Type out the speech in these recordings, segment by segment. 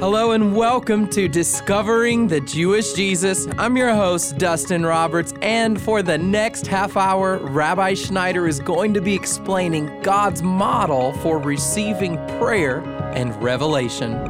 Hello and welcome to Discovering the Jewish Jesus. I'm your host, Dustin Roberts, and for the next half hour, Rabbi Schneider is going to be explaining God's model for receiving prayer and revelation.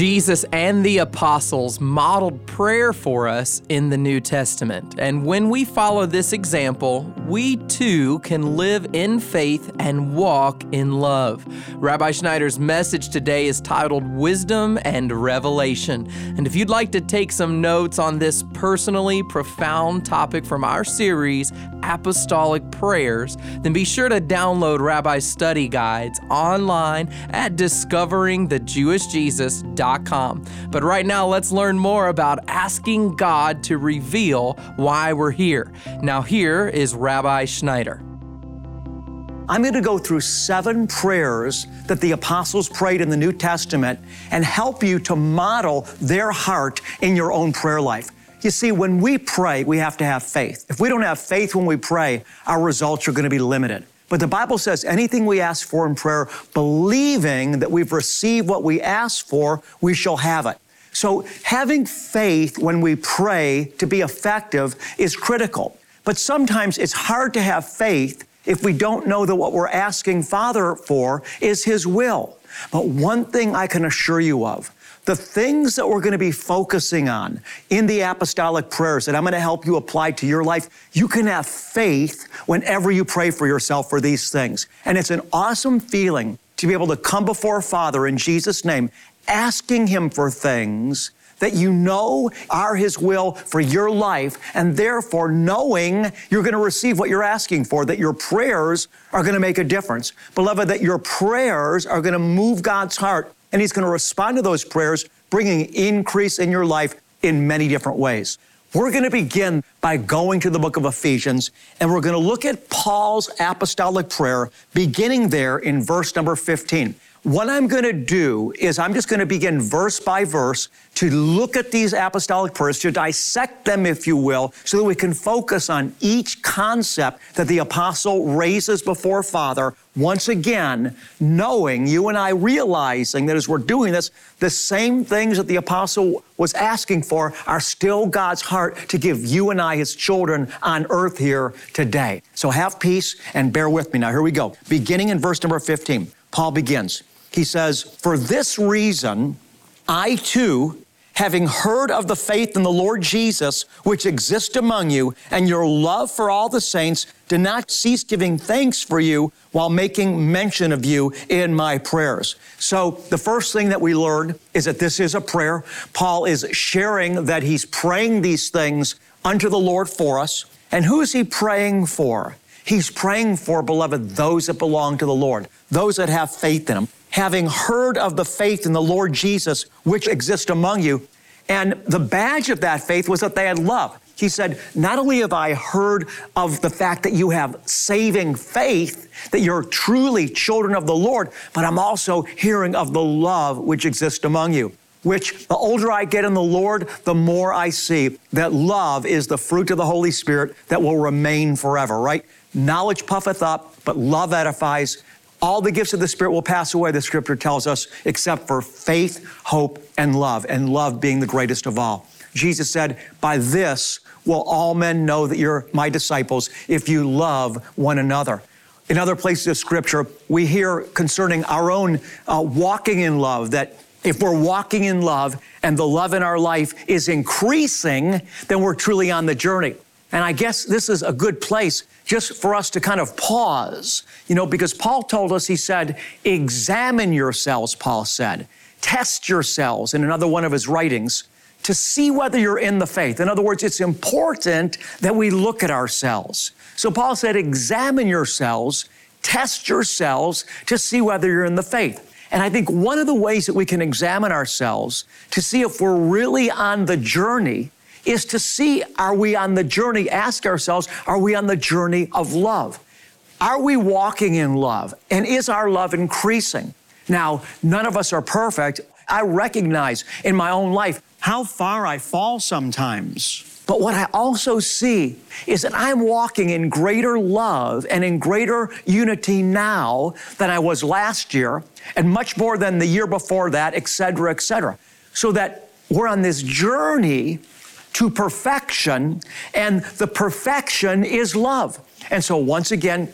Jesus and the apostles modeled prayer for us in the New Testament. And when we follow this example, we too can live in faith and walk in love. Rabbi Schneider's message today is titled Wisdom and Revelation. And if you'd like to take some notes on this personally profound topic from our series, Apostolic Prayers, then be sure to download Rabbi's study guides online at discoveringthejewishjesus.com but right now, let's learn more about asking God to reveal why we're here. Now, here is Rabbi Schneider. I'm going to go through seven prayers that the apostles prayed in the New Testament and help you to model their heart in your own prayer life. You see, when we pray, we have to have faith. If we don't have faith when we pray, our results are going to be limited. But the Bible says anything we ask for in prayer, believing that we've received what we ask for, we shall have it. So having faith when we pray to be effective is critical. But sometimes it's hard to have faith if we don't know that what we're asking Father for is His will. But one thing I can assure you of, the things that we're going to be focusing on in the apostolic prayers that I'm going to help you apply to your life, you can have faith whenever you pray for yourself for these things. And it's an awesome feeling to be able to come before Father in Jesus' name, asking Him for things that you know are His will for your life, and therefore knowing you're going to receive what you're asking for, that your prayers are going to make a difference. Beloved, that your prayers are going to move God's heart and He's going to respond to those prayers, bringing increase in your life in many different ways. We're going to begin by going to the book of Ephesians, and we're going to look at Paul's apostolic prayer, beginning there in verse number 15. What I'm going to do is I'm just going to begin verse by verse to look at these apostolic prayers, to dissect them, if you will, so that we can focus on each concept that the apostle raises before Father. Once again, knowing you and I realizing that as we're doing this, the same things that the apostle was asking for are still God's heart to give you and I, his children, on earth here today. So have peace and bear with me. Now, here we go. Beginning in verse number 15, Paul begins. He says, For this reason, I too, having heard of the faith in the Lord Jesus, which exists among you, and your love for all the saints, do not cease giving thanks for you while making mention of you in my prayers. So, the first thing that we learned is that this is a prayer. Paul is sharing that he's praying these things unto the Lord for us. And who is he praying for? He's praying for, beloved, those that belong to the Lord, those that have faith in him having heard of the faith in the Lord Jesus, which exists among you. And the badge of that faith was that they had love. He said, Not only have I heard of the fact that you have saving faith, that you're truly children of the Lord, but I'm also hearing of the love which exists among you. Which the older I get in the Lord, the more I see that love is the fruit of the Holy Spirit that will remain forever, right? Knowledge puffeth up, but love edifies. All the gifts of the Spirit will pass away, the scripture tells us, except for faith, hope, and love, and love being the greatest of all. Jesus said, By this will all men know that you're my disciples if you love one another. In other places of scripture, we hear concerning our own uh, walking in love that if we're walking in love and the love in our life is increasing, then we're truly on the journey. And I guess this is a good place just for us to kind of pause, you know, because Paul told us, he said, examine yourselves, Paul said. Test yourselves in another one of his writings to see whether you're in the faith. In other words, it's important that we look at ourselves. So Paul said, examine yourselves, test yourselves to see whether you're in the faith. And I think one of the ways that we can examine ourselves to see if we're really on the journey is to see are we on the journey, ask ourselves, are we on the journey of love? Are we walking in love? And is our love increasing? Now, none of us are perfect. I recognize in my own life how far I fall sometimes. But what I also see is that I'm walking in greater love and in greater unity now than I was last year, and much more than the year before that, et cetera, et cetera. So that we're on this journey to perfection, and the perfection is love. And so, once again,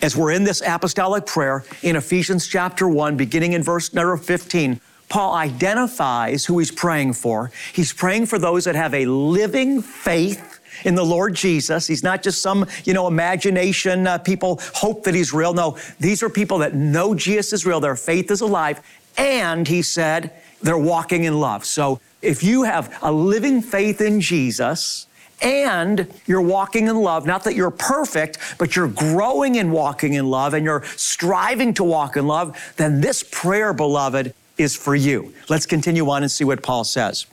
as we're in this apostolic prayer in Ephesians chapter 1, beginning in verse number 15, Paul identifies who he's praying for. He's praying for those that have a living faith in the Lord Jesus. He's not just some, you know, imagination. Uh, people hope that he's real. No, these are people that know Jesus is real. Their faith is alive. And he said, they're walking in love. So if you have a living faith in Jesus, and you're walking in love. Not that you're perfect, but you're growing in walking in love and you're striving to walk in love, then this prayer, beloved, is for you. Let's continue on and see what Paul says.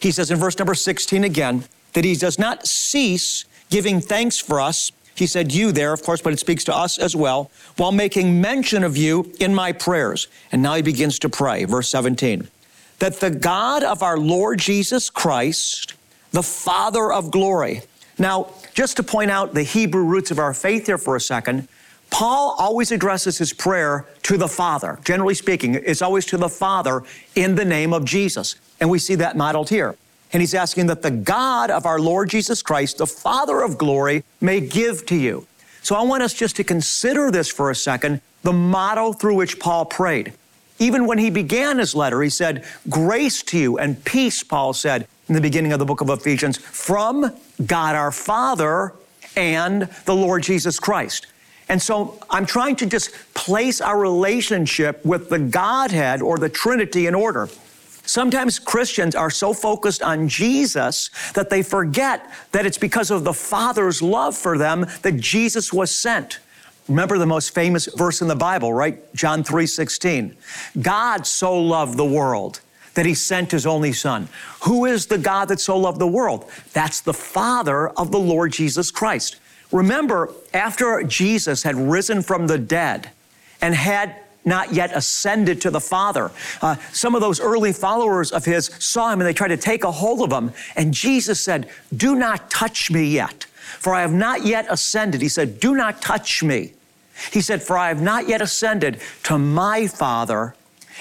He says in verse number 16 again that he does not cease giving thanks for us. He said, You there, of course, but it speaks to us as well, while making mention of you in my prayers. And now he begins to pray. Verse 17 that the God of our Lord Jesus Christ, the Father of glory. Now, just to point out the Hebrew roots of our faith here for a second, Paul always addresses his prayer to the Father. Generally speaking, it's always to the Father in the name of Jesus. And we see that modeled here. And he's asking that the God of our Lord Jesus Christ, the Father of glory, may give to you. So I want us just to consider this for a second, the model through which Paul prayed. Even when he began his letter, he said, Grace to you and peace, Paul said in the beginning of the book of Ephesians, from God our Father and the Lord Jesus Christ. And so I'm trying to just place our relationship with the Godhead or the Trinity in order. Sometimes Christians are so focused on Jesus that they forget that it's because of the Father's love for them that Jesus was sent. Remember the most famous verse in the Bible, right? John 3:16. God so loved the world that he sent his only son. Who is the God that so loved the world? That's the Father of the Lord Jesus Christ. Remember, after Jesus had risen from the dead and had not yet ascended to the Father. Uh, some of those early followers of his saw him and they tried to take a hold of him. And Jesus said, Do not touch me yet, for I have not yet ascended. He said, Do not touch me. He said, For I have not yet ascended to my Father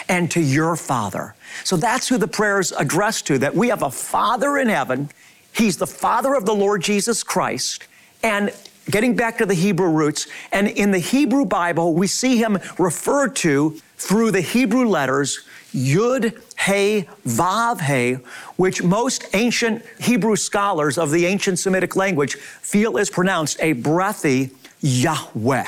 and to your Father. So that's who the prayer is addressed to, that we have a Father in heaven. He's the Father of the Lord Jesus Christ. And getting back to the Hebrew roots, and in the Hebrew Bible, we see him referred to through the Hebrew letters Yud, He, Vav, He, which most ancient Hebrew scholars of the ancient Semitic language feel is pronounced a breathy Yahweh.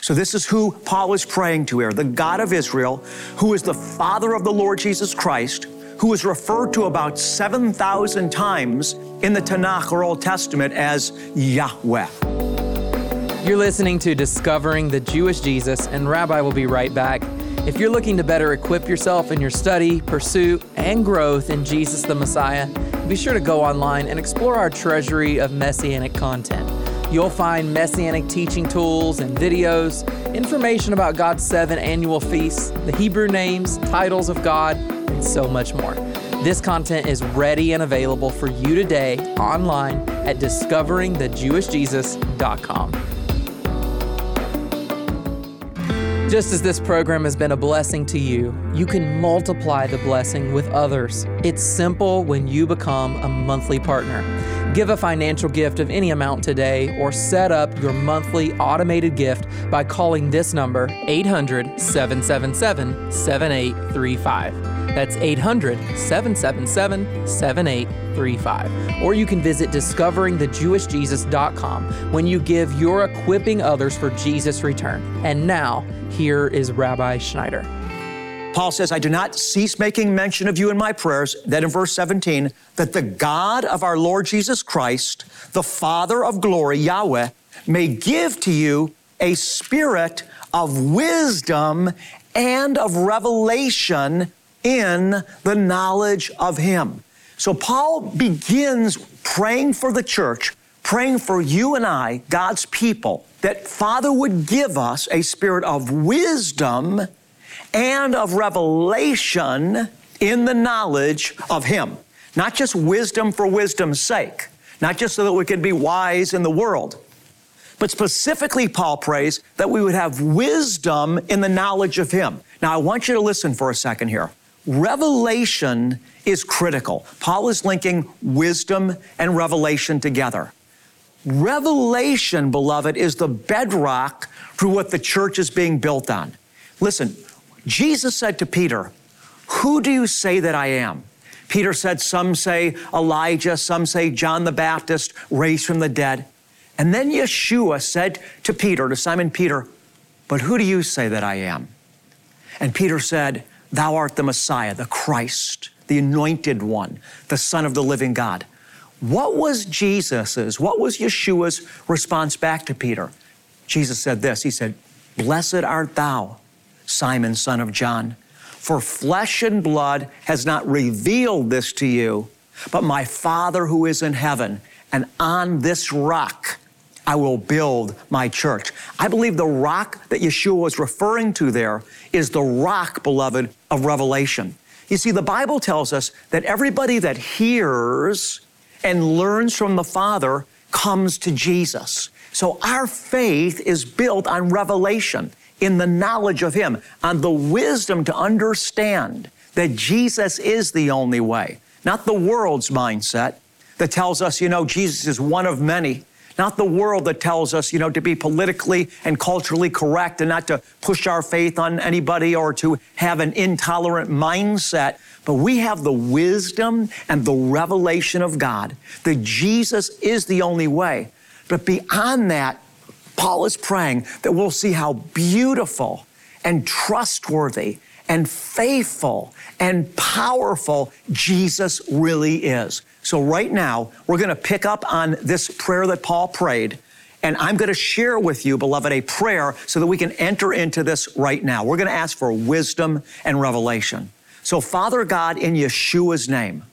So, this is who Paul is praying to here the God of Israel, who is the Father of the Lord Jesus Christ, who is referred to about 7,000 times in the Tanakh or Old Testament as Yahweh. You're listening to Discovering the Jewish Jesus, and Rabbi will be right back. If you're looking to better equip yourself in your study, pursuit, and growth in Jesus the Messiah, be sure to go online and explore our treasury of messianic content. You'll find messianic teaching tools and videos, information about God's seven annual feasts, the Hebrew names, titles of God, and so much more. This content is ready and available for you today online at discoveringthejewishjesus.com. Just as this program has been a blessing to you, you can multiply the blessing with others. It's simple when you become a monthly partner. Give a financial gift of any amount today or set up your monthly automated gift by calling this number 800 777 7835. That's 800 777 7835. Or you can visit discoveringthejewishjesus.com. When you give, you're equipping others for Jesus' return. And now, here is Rabbi Schneider. Paul says, I do not cease making mention of you in my prayers, then in verse 17, that the God of our Lord Jesus Christ, the Father of glory, Yahweh, may give to you a spirit of wisdom and of revelation in the knowledge of Him. So Paul begins praying for the church, praying for you and I, God's people, that Father would give us a spirit of wisdom and of revelation in the knowledge of Him. Not just wisdom for wisdom's sake, not just so that we could be wise in the world, but specifically, Paul prays that we would have wisdom in the knowledge of Him. Now, I want you to listen for a second here. Revelation is critical. Paul is linking wisdom and revelation together. Revelation, beloved, is the bedrock for what the church is being built on. Listen, Jesus said to Peter, Who do you say that I am? Peter said, Some say Elijah, some say John the Baptist, raised from the dead. And then Yeshua said to Peter, to Simon Peter, But who do you say that I am? And Peter said, Thou art the Messiah, the Christ, the anointed one, the Son of the living God. What was Jesus's, what was Yeshua's response back to Peter? Jesus said this He said, Blessed art thou, Simon, son of John, for flesh and blood has not revealed this to you, but my Father who is in heaven. And on this rock, I will build my church. I believe the rock that Yeshua was referring to there is the rock, beloved, of Revelation. You see, the Bible tells us that everybody that hears and learns from the Father comes to Jesus. So our faith is built on revelation, in the knowledge of Him, on the wisdom to understand that Jesus is the only way, not the world's mindset that tells us, you know, Jesus is one of many not the world that tells us, you know, to be politically and culturally correct and not to push our faith on anybody or to have an intolerant mindset. But we have the wisdom and the revelation of God that Jesus is the only way. But beyond that, Paul is praying that we'll see how beautiful and trustworthy and faithful and powerful Jesus really is. So, right now, we're going to pick up on this prayer that Paul prayed. And I'm going to share with you, beloved, a prayer so that we can enter into this right now. We're going to ask for wisdom and revelation. So, Father God, in Yeshua's name,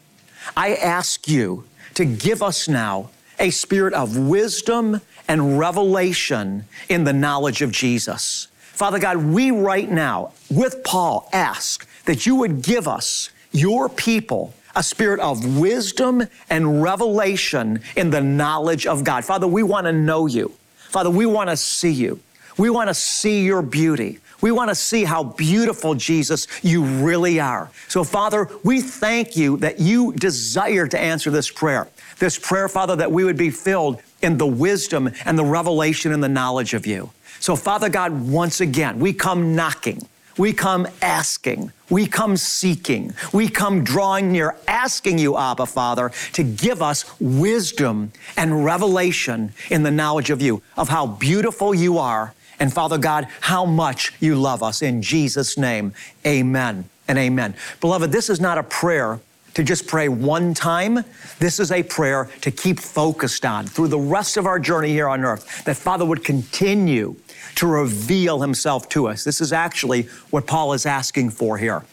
I ask you to give us now a spirit of wisdom and revelation in the knowledge of Jesus. Father God, we right now, with Paul, ask that you would give us, your people, a spirit of wisdom and revelation in the knowledge of God. Father, we want to know you. Father, we want to see you. We want to see your beauty. We want to see how beautiful, Jesus, you really are. So, Father, we thank you that you desire to answer this prayer. This prayer, Father, that we would be filled in the wisdom and the revelation and the knowledge of you. So, Father God, once again, we come knocking. We come asking. We come seeking. We come drawing near, asking you, Abba, Father, to give us wisdom and revelation in the knowledge of you, of how beautiful you are, and Father God, how much you love us. In Jesus' name, amen and amen. Beloved, this is not a prayer to just pray one time. This is a prayer to keep focused on through the rest of our journey here on earth, that Father would continue to reveal himself to us. This is actually what Paul is asking for here.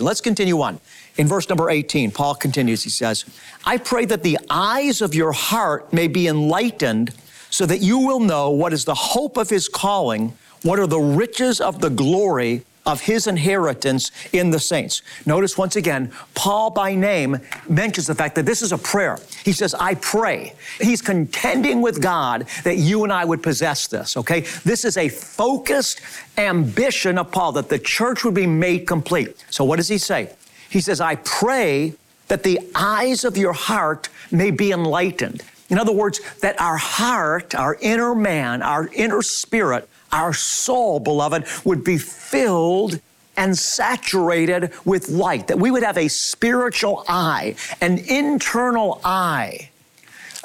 Let's continue on. In verse number 18, Paul continues, he says, I pray that the eyes of your heart may be enlightened so that you will know what is the hope of his calling, what are the riches of the glory of his inheritance in the saints. Notice once again, Paul by name mentions the fact that this is a prayer. He says, I pray. He's contending with God that you and I would possess this, okay? This is a focused ambition of Paul that the church would be made complete. So what does he say? He says, I pray that the eyes of your heart may be enlightened. In other words, that our heart, our inner man, our inner spirit our soul, beloved, would be filled and saturated with light, that we would have a spiritual eye, an internal eye,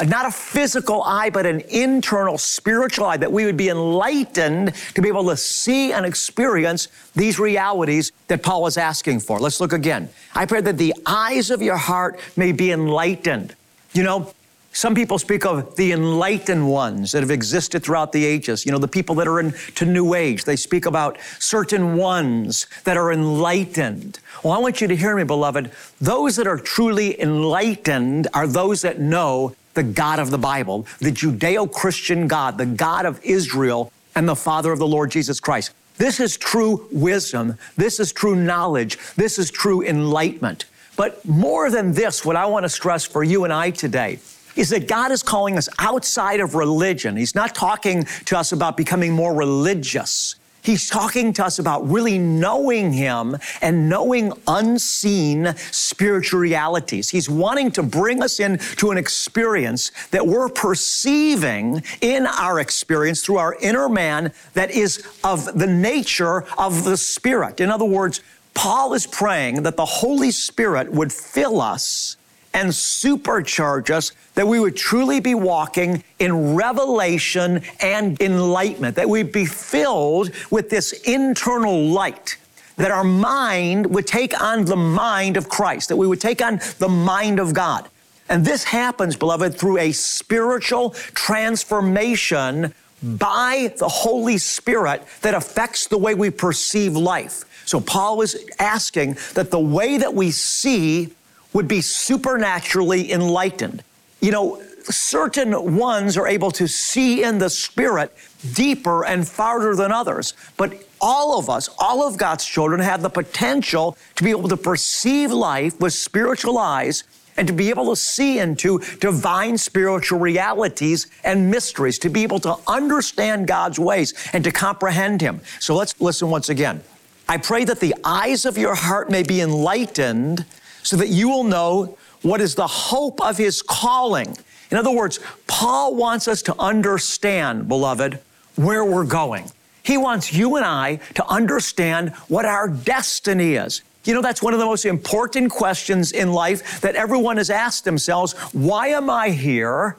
not a physical eye, but an internal spiritual eye, that we would be enlightened to be able to see and experience these realities that Paul is asking for. Let's look again. I pray that the eyes of your heart may be enlightened. You know, some people speak of the enlightened ones that have existed throughout the ages. You know, the people that are into New Age. They speak about certain ones that are enlightened. Well, I want you to hear me, beloved. Those that are truly enlightened are those that know the God of the Bible, the Judeo Christian God, the God of Israel, and the Father of the Lord Jesus Christ. This is true wisdom. This is true knowledge. This is true enlightenment. But more than this, what I want to stress for you and I today is that God is calling us outside of religion. He's not talking to us about becoming more religious. He's talking to us about really knowing Him and knowing unseen spiritual realities. He's wanting to bring us into an experience that we're perceiving in our experience through our inner man that is of the nature of the Spirit. In other words, Paul is praying that the Holy Spirit would fill us and supercharge us that we would truly be walking in revelation and enlightenment, that we'd be filled with this internal light, that our mind would take on the mind of Christ, that we would take on the mind of God. And this happens, beloved, through a spiritual transformation by the Holy Spirit that affects the way we perceive life. So Paul was asking that the way that we see would be supernaturally enlightened. You know, certain ones are able to see in the Spirit deeper and farther than others. But all of us, all of God's children, have the potential to be able to perceive life with spiritual eyes and to be able to see into divine spiritual realities and mysteries, to be able to understand God's ways and to comprehend Him. So let's listen once again. I pray that the eyes of your heart may be enlightened so that you will know what is the hope of his calling. In other words, Paul wants us to understand, beloved, where we're going. He wants you and I to understand what our destiny is. You know, that's one of the most important questions in life that everyone has asked themselves why am I here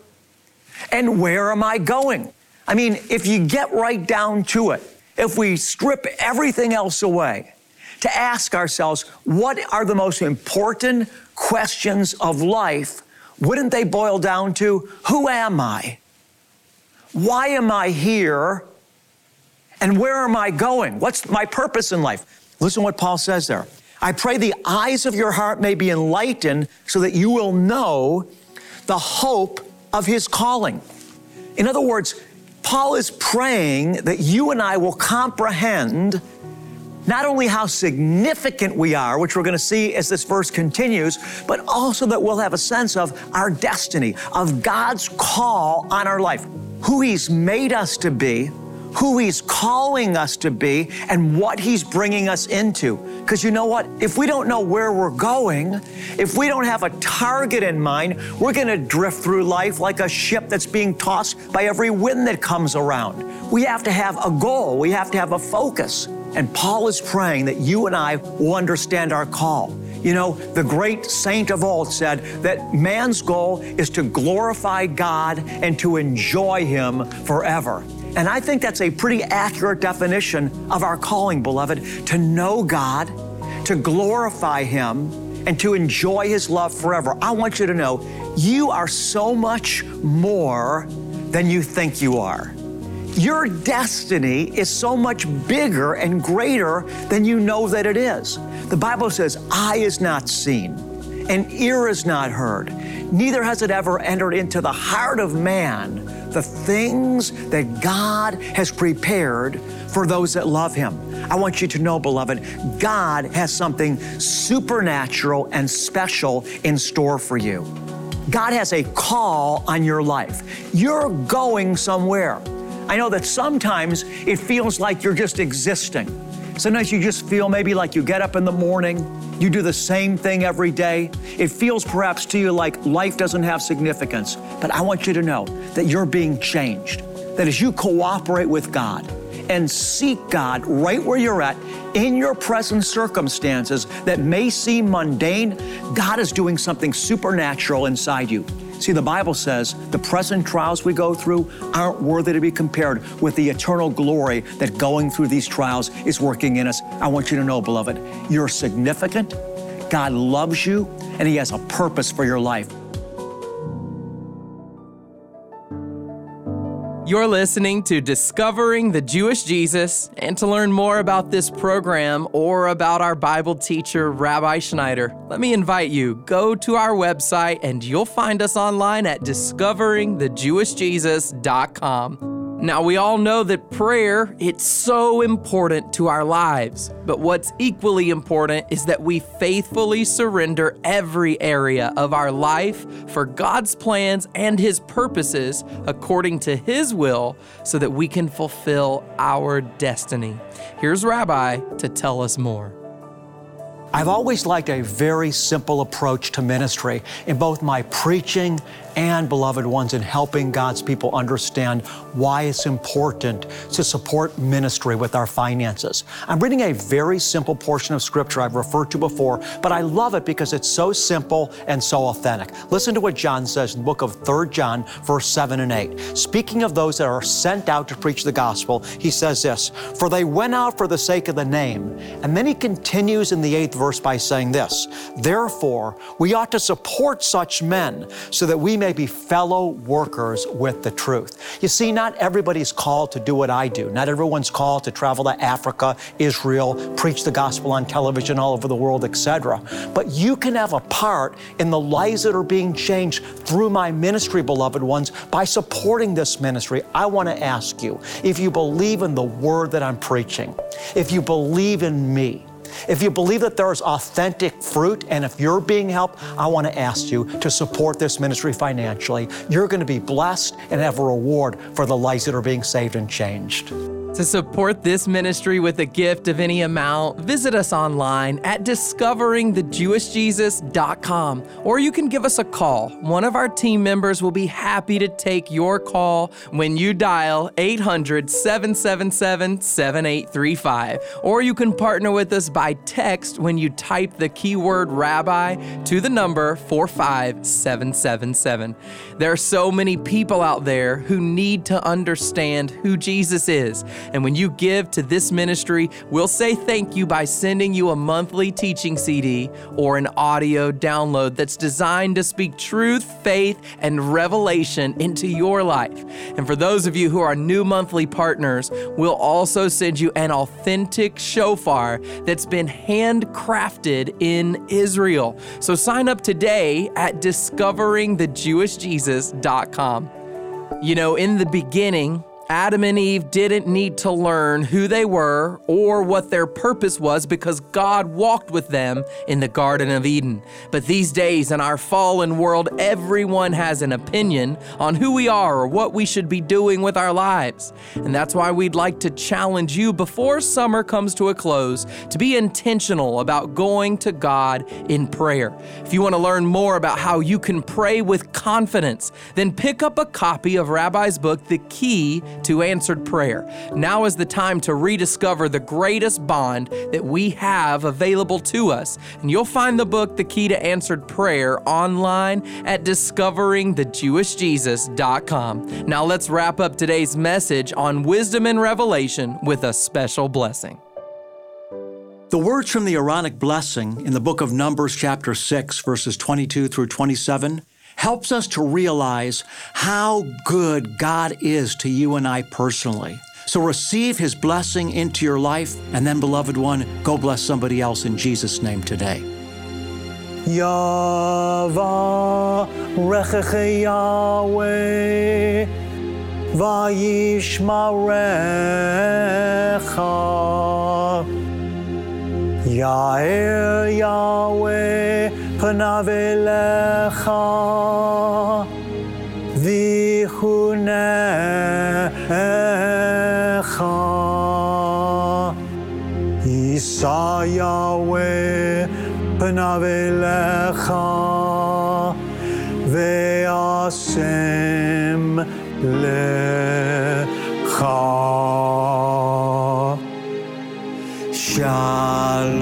and where am I going? I mean, if you get right down to it, if we strip everything else away, to ask ourselves what are the most important questions of life, wouldn't they boil down to who am I? Why am I here? And where am I going? What's my purpose in life? Listen what Paul says there. I pray the eyes of your heart may be enlightened so that you will know the hope of his calling. In other words, Paul is praying that you and I will comprehend not only how significant we are, which we're going to see as this verse continues, but also that we'll have a sense of our destiny, of God's call on our life, who He's made us to be, who He's calling us to be, and what He's bringing us into. Because you know what? If we don't know where we're going, if we don't have a target in mind, we're going to drift through life like a ship that's being tossed by every wind that comes around. We have to have a goal, we have to have a focus. And Paul is praying that you and I will understand our call. You know, the great saint of old said that man's goal is to glorify God and to enjoy Him forever. And I think that's a pretty accurate definition of our calling, beloved, to know God, to glorify Him, and to enjoy His love forever. I want you to know you are so much more than you think you are. Your destiny is so much bigger and greater than you know that it is. The Bible says, Eye is not seen, and ear is not heard, neither has it ever entered into the heart of man the things that God has prepared for those that love Him. I want you to know, beloved, God has something supernatural and special in store for you. God has a call on your life. You're going somewhere. I know that sometimes it feels like you're just existing. Sometimes you just feel maybe like you get up in the morning, you do the same thing every day. It feels perhaps to you like life doesn't have significance. But I want you to know that you're being changed. That as you cooperate with God and seek God right where you're at in your present circumstances that may seem mundane, God is doing something supernatural inside you. See, the Bible says the present trials we go through aren't worthy to be compared with the eternal glory that going through these trials is working in us. I want you to know, beloved, you're significant. God loves you, and He has a purpose for your life. You're listening to Discovering the Jewish Jesus, and to learn more about this program or about our Bible teacher, Rabbi Schneider, let me invite you go to our website and you'll find us online at discoveringthejewishjesus.com. Now, we all know that prayer, it's so important to our lives. But what's equally important is that we faithfully surrender every area of our life for God's plans and His purposes according to His will so that we can fulfill our destiny. Here's Rabbi to tell us more. I've always liked a very simple approach to ministry in both my preaching and beloved ones in helping God's people understand why it's important to support ministry with our finances. I'm reading a very simple portion of scripture I've referred to before, but I love it because it's so simple and so authentic. Listen to what John says in the book of 3 John, verse 7 and 8. Speaking of those that are sent out to preach the gospel, he says this For they went out for the sake of the name. And then he continues in the eighth verse by saying this Therefore, we ought to support such men so that we may be fellow workers with the truth. You see, not everybody's called to do what I do. Not everyone's called to travel to Africa, Israel, preach the gospel on television all over the world, etc. But you can have a part in the lives that are being changed through my ministry, beloved ones, by supporting this ministry. I want to ask you if you believe in the word that I'm preaching, if you believe in me, if you believe that there is authentic fruit and if you're being helped, I want to ask you to support this ministry financially. You're going to be blessed and have a reward for the lives that are being saved and changed. To support this ministry with a gift of any amount, visit us online at discoveringthejewishjesus.com or you can give us a call. One of our team members will be happy to take your call when you dial 800 777 7835. Or you can partner with us by text when you type the keyword rabbi to the number 45777. There are so many people out there who need to understand who Jesus is and when you give to this ministry, we'll say thank you by sending you a monthly teaching CD or an audio download that's designed to speak truth, faith, and revelation into your life. And for those of you who are new monthly partners, we'll also send you an authentic shofar that's been handcrafted in Israel. So sign up today at discoveringthejewishjesus.com. You know, in the beginning, Adam and Eve didn't need to learn who they were or what their purpose was because God walked with them in the Garden of Eden. But these days, in our fallen world, everyone has an opinion on who we are or what we should be doing with our lives. And that's why we'd like to challenge you before summer comes to a close to be intentional about going to God in prayer. If you want to learn more about how you can pray with confidence, then pick up a copy of Rabbi's book, The Key to answered prayer. Now is the time to rediscover the greatest bond that we have available to us. And you'll find the book, The Key to Answered Prayer, online at discoveringthejewishjesus.com. Now let's wrap up today's message on wisdom and revelation with a special blessing. The words from the Aaronic blessing in the book of Numbers, chapter 6, verses 22 through 27 helps us to realize how good God is to you and I personally. So receive His blessing into your life, and then, beloved one, go bless somebody else in Jesus' name today. Yahweh, Yahweh, פניו אליך ויחונך. יישא יהוה פניו אליך והשם לך. שלום.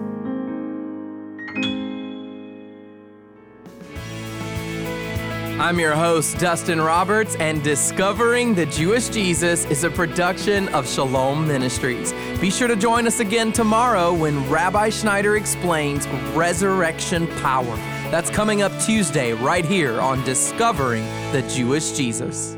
I'm your host, Dustin Roberts, and Discovering the Jewish Jesus is a production of Shalom Ministries. Be sure to join us again tomorrow when Rabbi Schneider explains resurrection power. That's coming up Tuesday, right here on Discovering the Jewish Jesus.